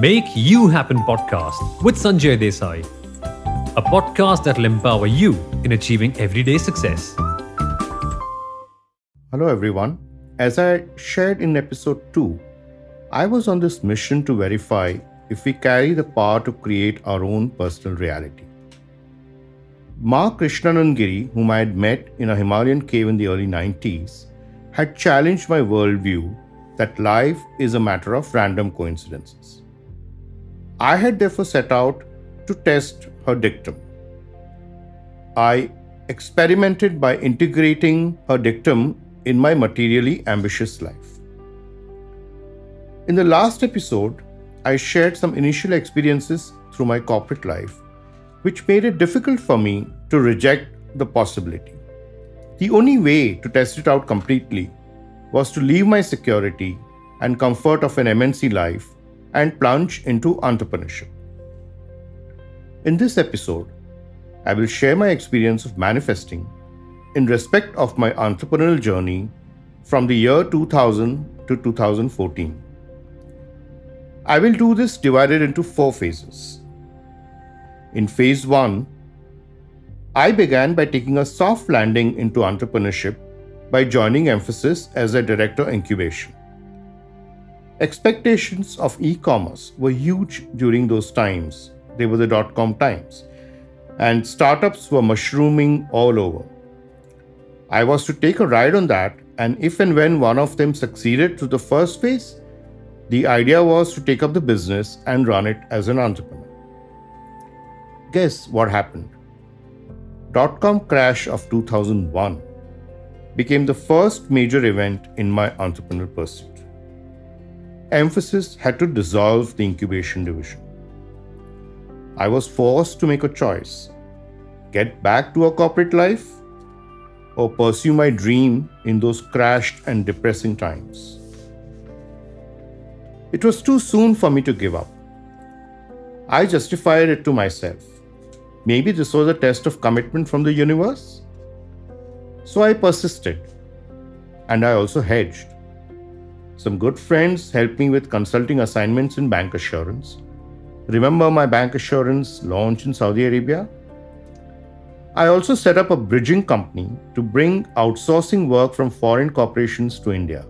Make You Happen podcast with Sanjay Desai, a podcast that will empower you in achieving everyday success. Hello, everyone. As I shared in episode 2, I was on this mission to verify if we carry the power to create our own personal reality. Ma Krishnanand Giri, whom I had met in a Himalayan cave in the early 90s, had challenged my worldview that life is a matter of random coincidences. I had therefore set out to test her dictum. I experimented by integrating her dictum in my materially ambitious life. In the last episode, I shared some initial experiences through my corporate life, which made it difficult for me to reject the possibility. The only way to test it out completely was to leave my security and comfort of an MNC life and plunge into entrepreneurship. In this episode, I will share my experience of manifesting in respect of my entrepreneurial journey from the year 2000 to 2014. I will do this divided into four phases. In phase 1, I began by taking a soft landing into entrepreneurship by joining Mphasis as a director incubation. Expectations of e commerce were huge during those times. They were the dot com times. And startups were mushrooming all over. I was to take a ride on that, and if and when one of them succeeded to the first phase, the idea was to take up the business and run it as an entrepreneur. Guess what happened? Dot com crash of 2001 became the first major event in my entrepreneurial pursuit. Mphasis had to dissolve the incubation division. I was forced to make a choice get back to a corporate life or pursue my dream in those crashed and depressing times. It was too soon for me to give up. I justified it to myself. Maybe this was a test of commitment from the universe? So I persisted. And I also hedged. Some good friends helped me with consulting assignments in bancassurance. Remember my bancassurance launch in Saudi Arabia? I also set up a bridging company to bring outsourcing work from foreign corporations to India.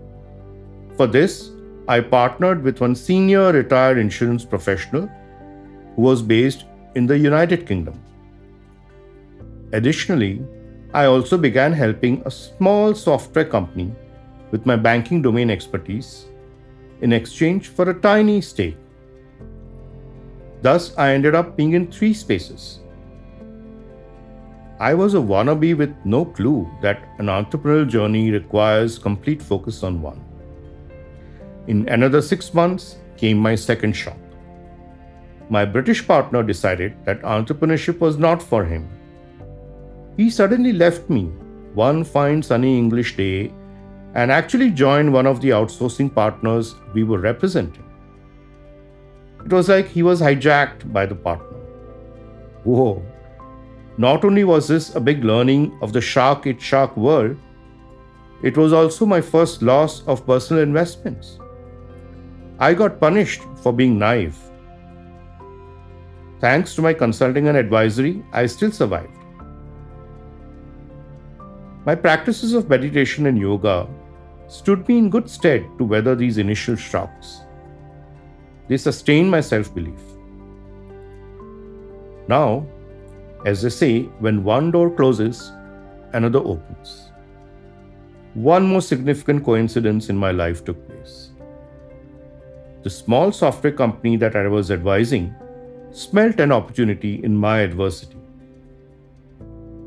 For this, I partnered with one senior retired insurance professional who was based in the United Kingdom. Additionally, I also began helping a small software company with my banking domain expertise in exchange for a tiny stake. Thus, I ended up being in three spaces. I was a wannabe with no clue that an entrepreneurial journey requires complete focus on one. In another six months came my second shock. My British partner decided that entrepreneurship was not for him. He suddenly left me one fine sunny English day and actually joined one of the outsourcing partners we were representing. It was like he was hijacked by the partner. Whoa! Not only was this a big learning of the shark it shark world, it was also my first loss of personal investments. I got punished for being naive. Thanks to my consulting and advisory, I still survived. My practices of meditation and yoga stood me in good stead to weather these initial shocks. They sustained my self belief. Now, as they say, when one door closes, another opens. One more significant coincidence in my life took place. The small software company that I was advising smelt an opportunity in my adversity.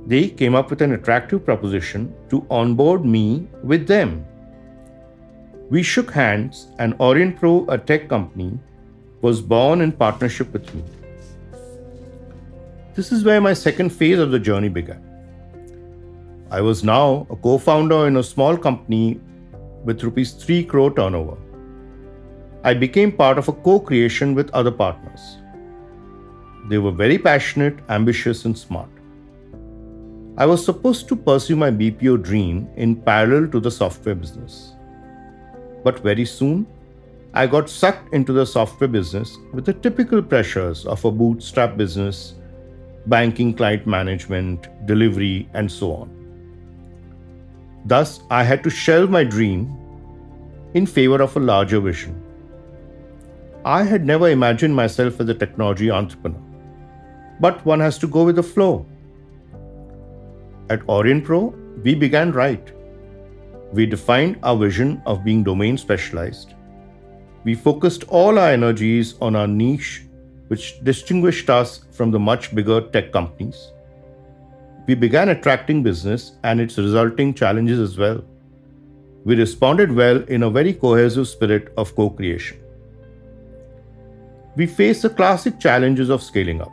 They came up with an attractive proposition to onboard me with them we shook hands, and Aurionpro, a tech company, was born in partnership with me. This is where my second phase of the journey began. I was now a co founder in a small company with rupees 3 crore turnover. I became part of a co creation with other partners. They were very passionate, ambitious, and smart. I was supposed to pursue my BPO dream in parallel to the software business. But very soon, I got sucked into the software business with the typical pressures of a bootstrap business, banking, client management, delivery, and so on. Thus, I had to shelve my dream in favor of a larger vision. I had never imagined myself as a technology entrepreneur, but one has to go with the flow. At Aurionpro, we began right. We defined our vision of being domain specialized. We focused all our energies on our niche, which distinguished us from the much bigger tech companies. We began attracting business and its resulting challenges as well. We responded well in a very cohesive spirit of co creation. We faced the classic challenges of scaling up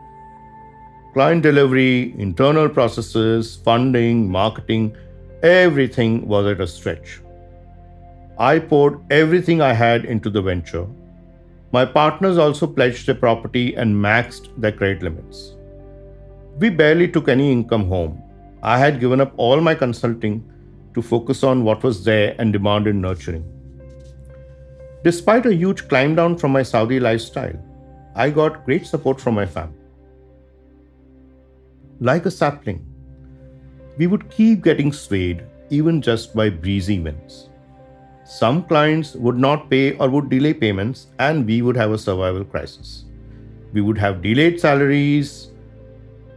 client delivery, internal processes, funding, marketing, everything was at a stretch. I poured everything I had into the venture. My partners also pledged their property and maxed their credit limits. We barely took any income home. I had given up all my consulting to focus on what was there and demanded nurturing. Despite a huge climb down from my Saudi lifestyle, I got great support from my family like a sapling. We would keep getting swayed even just by breezy winds. Some clients would not pay or would delay payments, and we would have a survival crisis. We would have delayed salaries,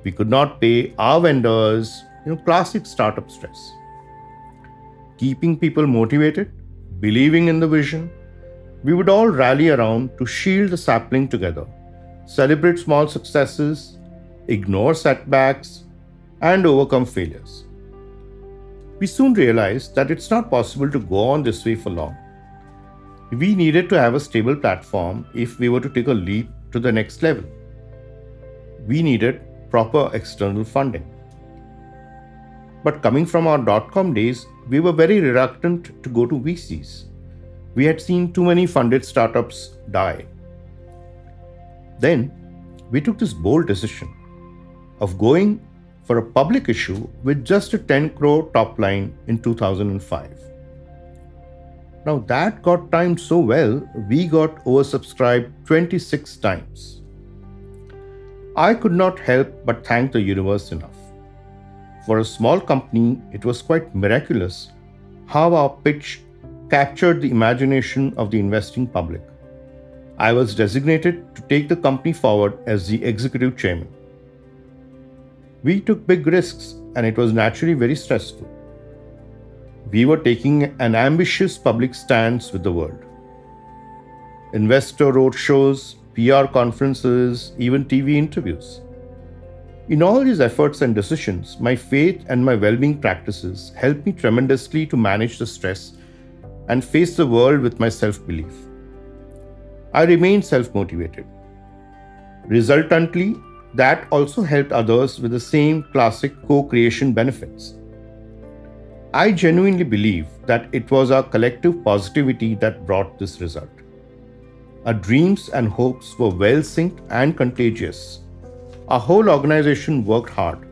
we could not pay our vendors, you know, classic startup stress. Keeping people motivated, believing in the vision, we would all rally around to shield the sapling together, celebrate small successes, ignore setbacks, and overcome failures. We soon realized that it's not possible to go on this way for long. We needed to have a stable platform if we were to take a leap to the next level. We needed proper external funding. But coming from our dot com days, we were very reluctant to go to VCs. We had seen too many funded startups die. Then we took this bold decision of going for a public issue with just a 10 crore top line in 2005. Now that got timed so well, we got oversubscribed 26 times. I could not help but thank the universe enough. For a small company, it was quite miraculous how our pitch captured the imagination of the investing public. I was designated to take the company forward as the executive chairman. We took big risks and it was naturally very stressful. We were taking an ambitious public stance with the world. Investor roadshows, PR conferences, even TV interviews. In all these efforts and decisions, my faith and my well being practices helped me tremendously to manage the stress and face the world with my self belief. I remained self motivated. Resultantly, that also helped others with the same classic co creation benefits. I genuinely believe that it was our collective positivity that brought this result. Our dreams and hopes were well synced and contagious. Our whole organization worked hard,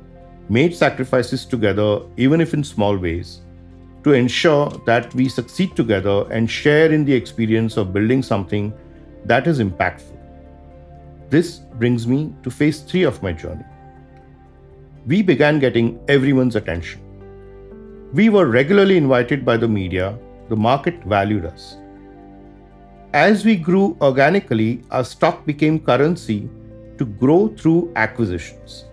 made sacrifices together, even if in small ways, to ensure that we succeed together and share in the experience of building something that is impactful. This brings me to phase three of my journey. We began getting everyone's attention. We were regularly invited by the media, the market valued us. As we grew organically, our stock became currency to grow through acquisitions.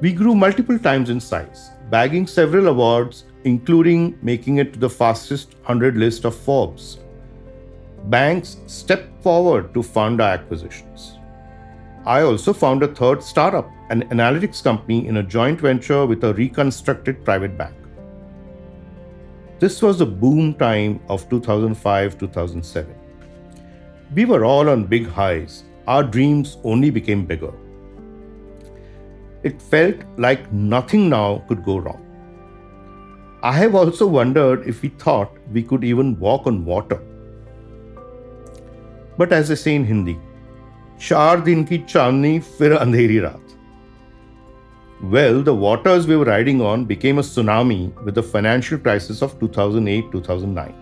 We grew multiple times in size, bagging several awards, including making it to the fastest 100 list of Forbes. Banks stepped forward to fund our acquisitions. I also found a third startup, an analytics company in a joint venture with a reconstructed private bank. This was the boom time of 2005 2007. We were all on big highs. Our dreams only became bigger. It felt like nothing now could go wrong. I have also wondered if we thought we could even walk on water. But as they say in Hindi, चार दिन की चांदनी फिर अंधेरी रात Well, the waters we were riding on became a tsunami with the financial crisis of 2008 2009.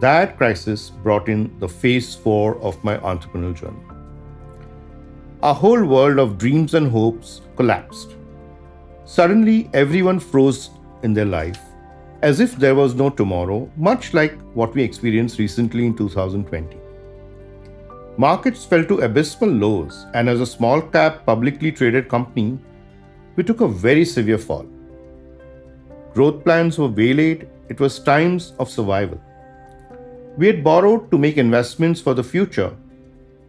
That crisis brought in the phase four of my entrepreneurial journey. Our whole world of dreams and hopes collapsed. Suddenly, everyone froze in their life as if there was no tomorrow, much like what we experienced recently in 2020. Markets fell to abysmal lows, and as a small cap publicly traded company, we took a very severe fall. Growth plans were waylaid, it was times of survival. We had borrowed to make investments for the future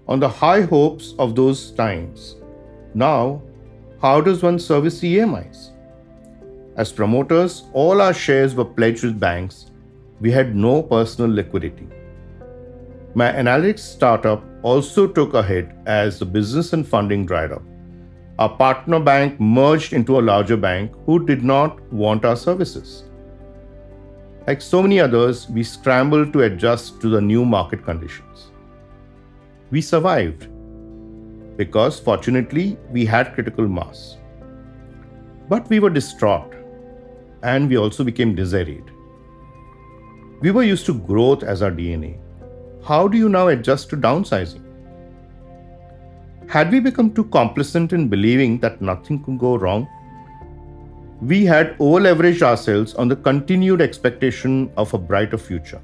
on the high hopes of those times. Now, how does one service EMIs? As promoters, all our shares were pledged with banks. We had no personal liquidity. My analytics startup also took a hit as the business and funding dried up. Our partner bank merged into a larger bank who did not want our services. Like so many others, we scrambled to adjust to the new market conditions. We survived because fortunately we had critical mass. But we were distraught and we also became disarrayed. We were used to growth as our DNA how do you now adjust to downsizing? Had we become too complacent in believing that nothing could go wrong? We had over leveraged ourselves on the continued expectation of a brighter future.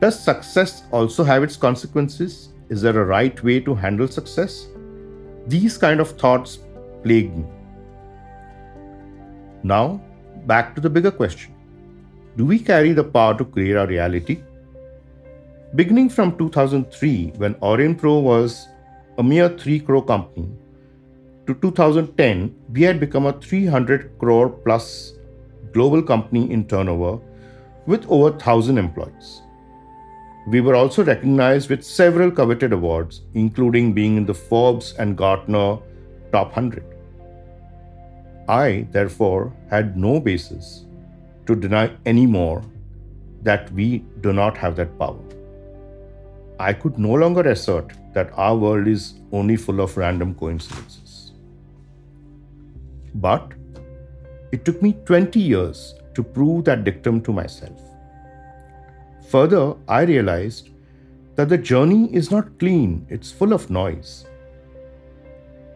Does success also have its consequences? Is there a right way to handle success? These kind of thoughts plagued me. Now, back to the bigger question Do we carry the power to create our reality? Beginning from 2003, when Aurionpro was a mere 3 crore company, to 2010, we had become a 300 crore plus global company in turnover with over 1,000 employees. We were also recognized with several coveted awards, including being in the Forbes and Gartner top 100. I, therefore, had no basis to deny anymore that we do not have that power. I could no longer assert that our world is only full of random coincidences. But it took me 20 years to prove that dictum to myself. Further, I realized that the journey is not clean, it's full of noise.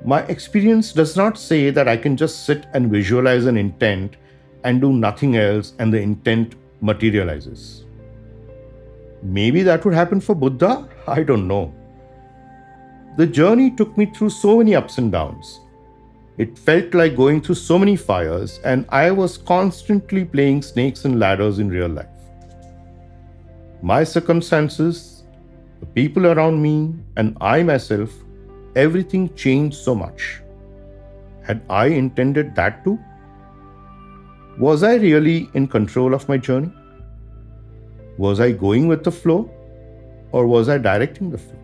My experience does not say that I can just sit and visualize an intent and do nothing else and the intent materializes. Maybe that would happen for Buddha? I don't know. The journey took me through so many ups and downs. It felt like going through so many fires, and I was constantly playing snakes and ladders in real life. My circumstances, the people around me, and I myself, everything changed so much. Had I intended that too? Was I really in control of my journey? Was I going with the flow or was I directing the flow?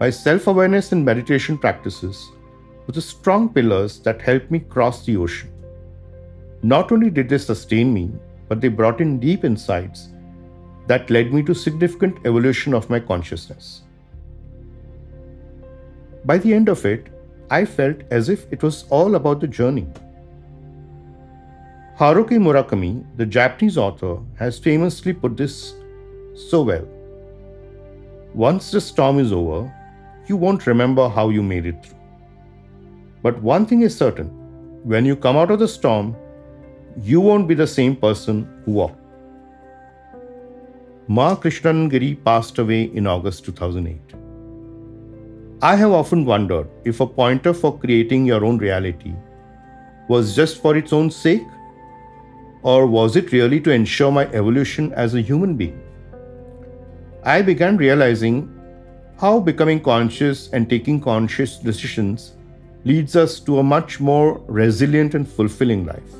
My self awareness and meditation practices were the strong pillars that helped me cross the ocean. Not only did they sustain me, but they brought in deep insights that led me to significant evolution of my consciousness. By the end of it, I felt as if it was all about the journey Haruki Murakami, the Japanese author, has famously put this so well. Once the storm is over, you won't remember how you made it through. But one thing is certain when you come out of the storm, you won't be the same person who walked. Ma Krishnanand Giri passed away in August 2008. I have often wondered if a pointer for creating your own reality was just for its own sake or was it really to ensure my evolution as a human being? I began realizing how becoming conscious and taking conscious decisions leads us to a much more resilient and fulfilling life.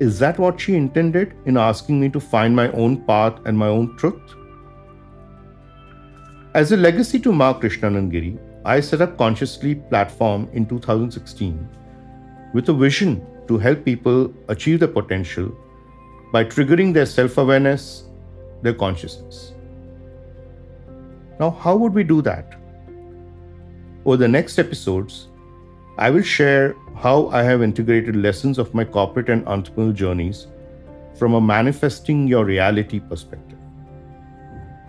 Is that what she intended in asking me to find my own path and my own truth? As a legacy to Ma Krishnanand Giri, I set up Consciously platform in 2016 with a vision to help people achieve their potential by triggering their self awareness, their consciousness. Now, how would we do that? Over the next episodes, I will share how I have integrated lessons of my corporate and entrepreneurial journeys from a manifesting your reality perspective.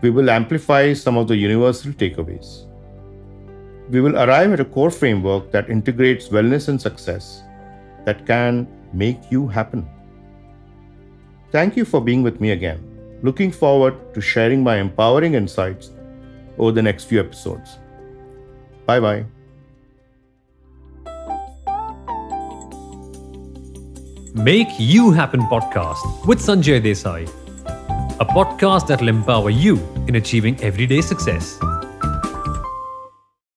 We will amplify some of the universal takeaways. We will arrive at a core framework that integrates wellness and success that can make you happen. Thank you for being with me again. Looking forward to sharing my empowering insights over the next few episodes. Bye bye. Make You Happen podcast with Sanjay Desai, a podcast that will empower you in achieving everyday success.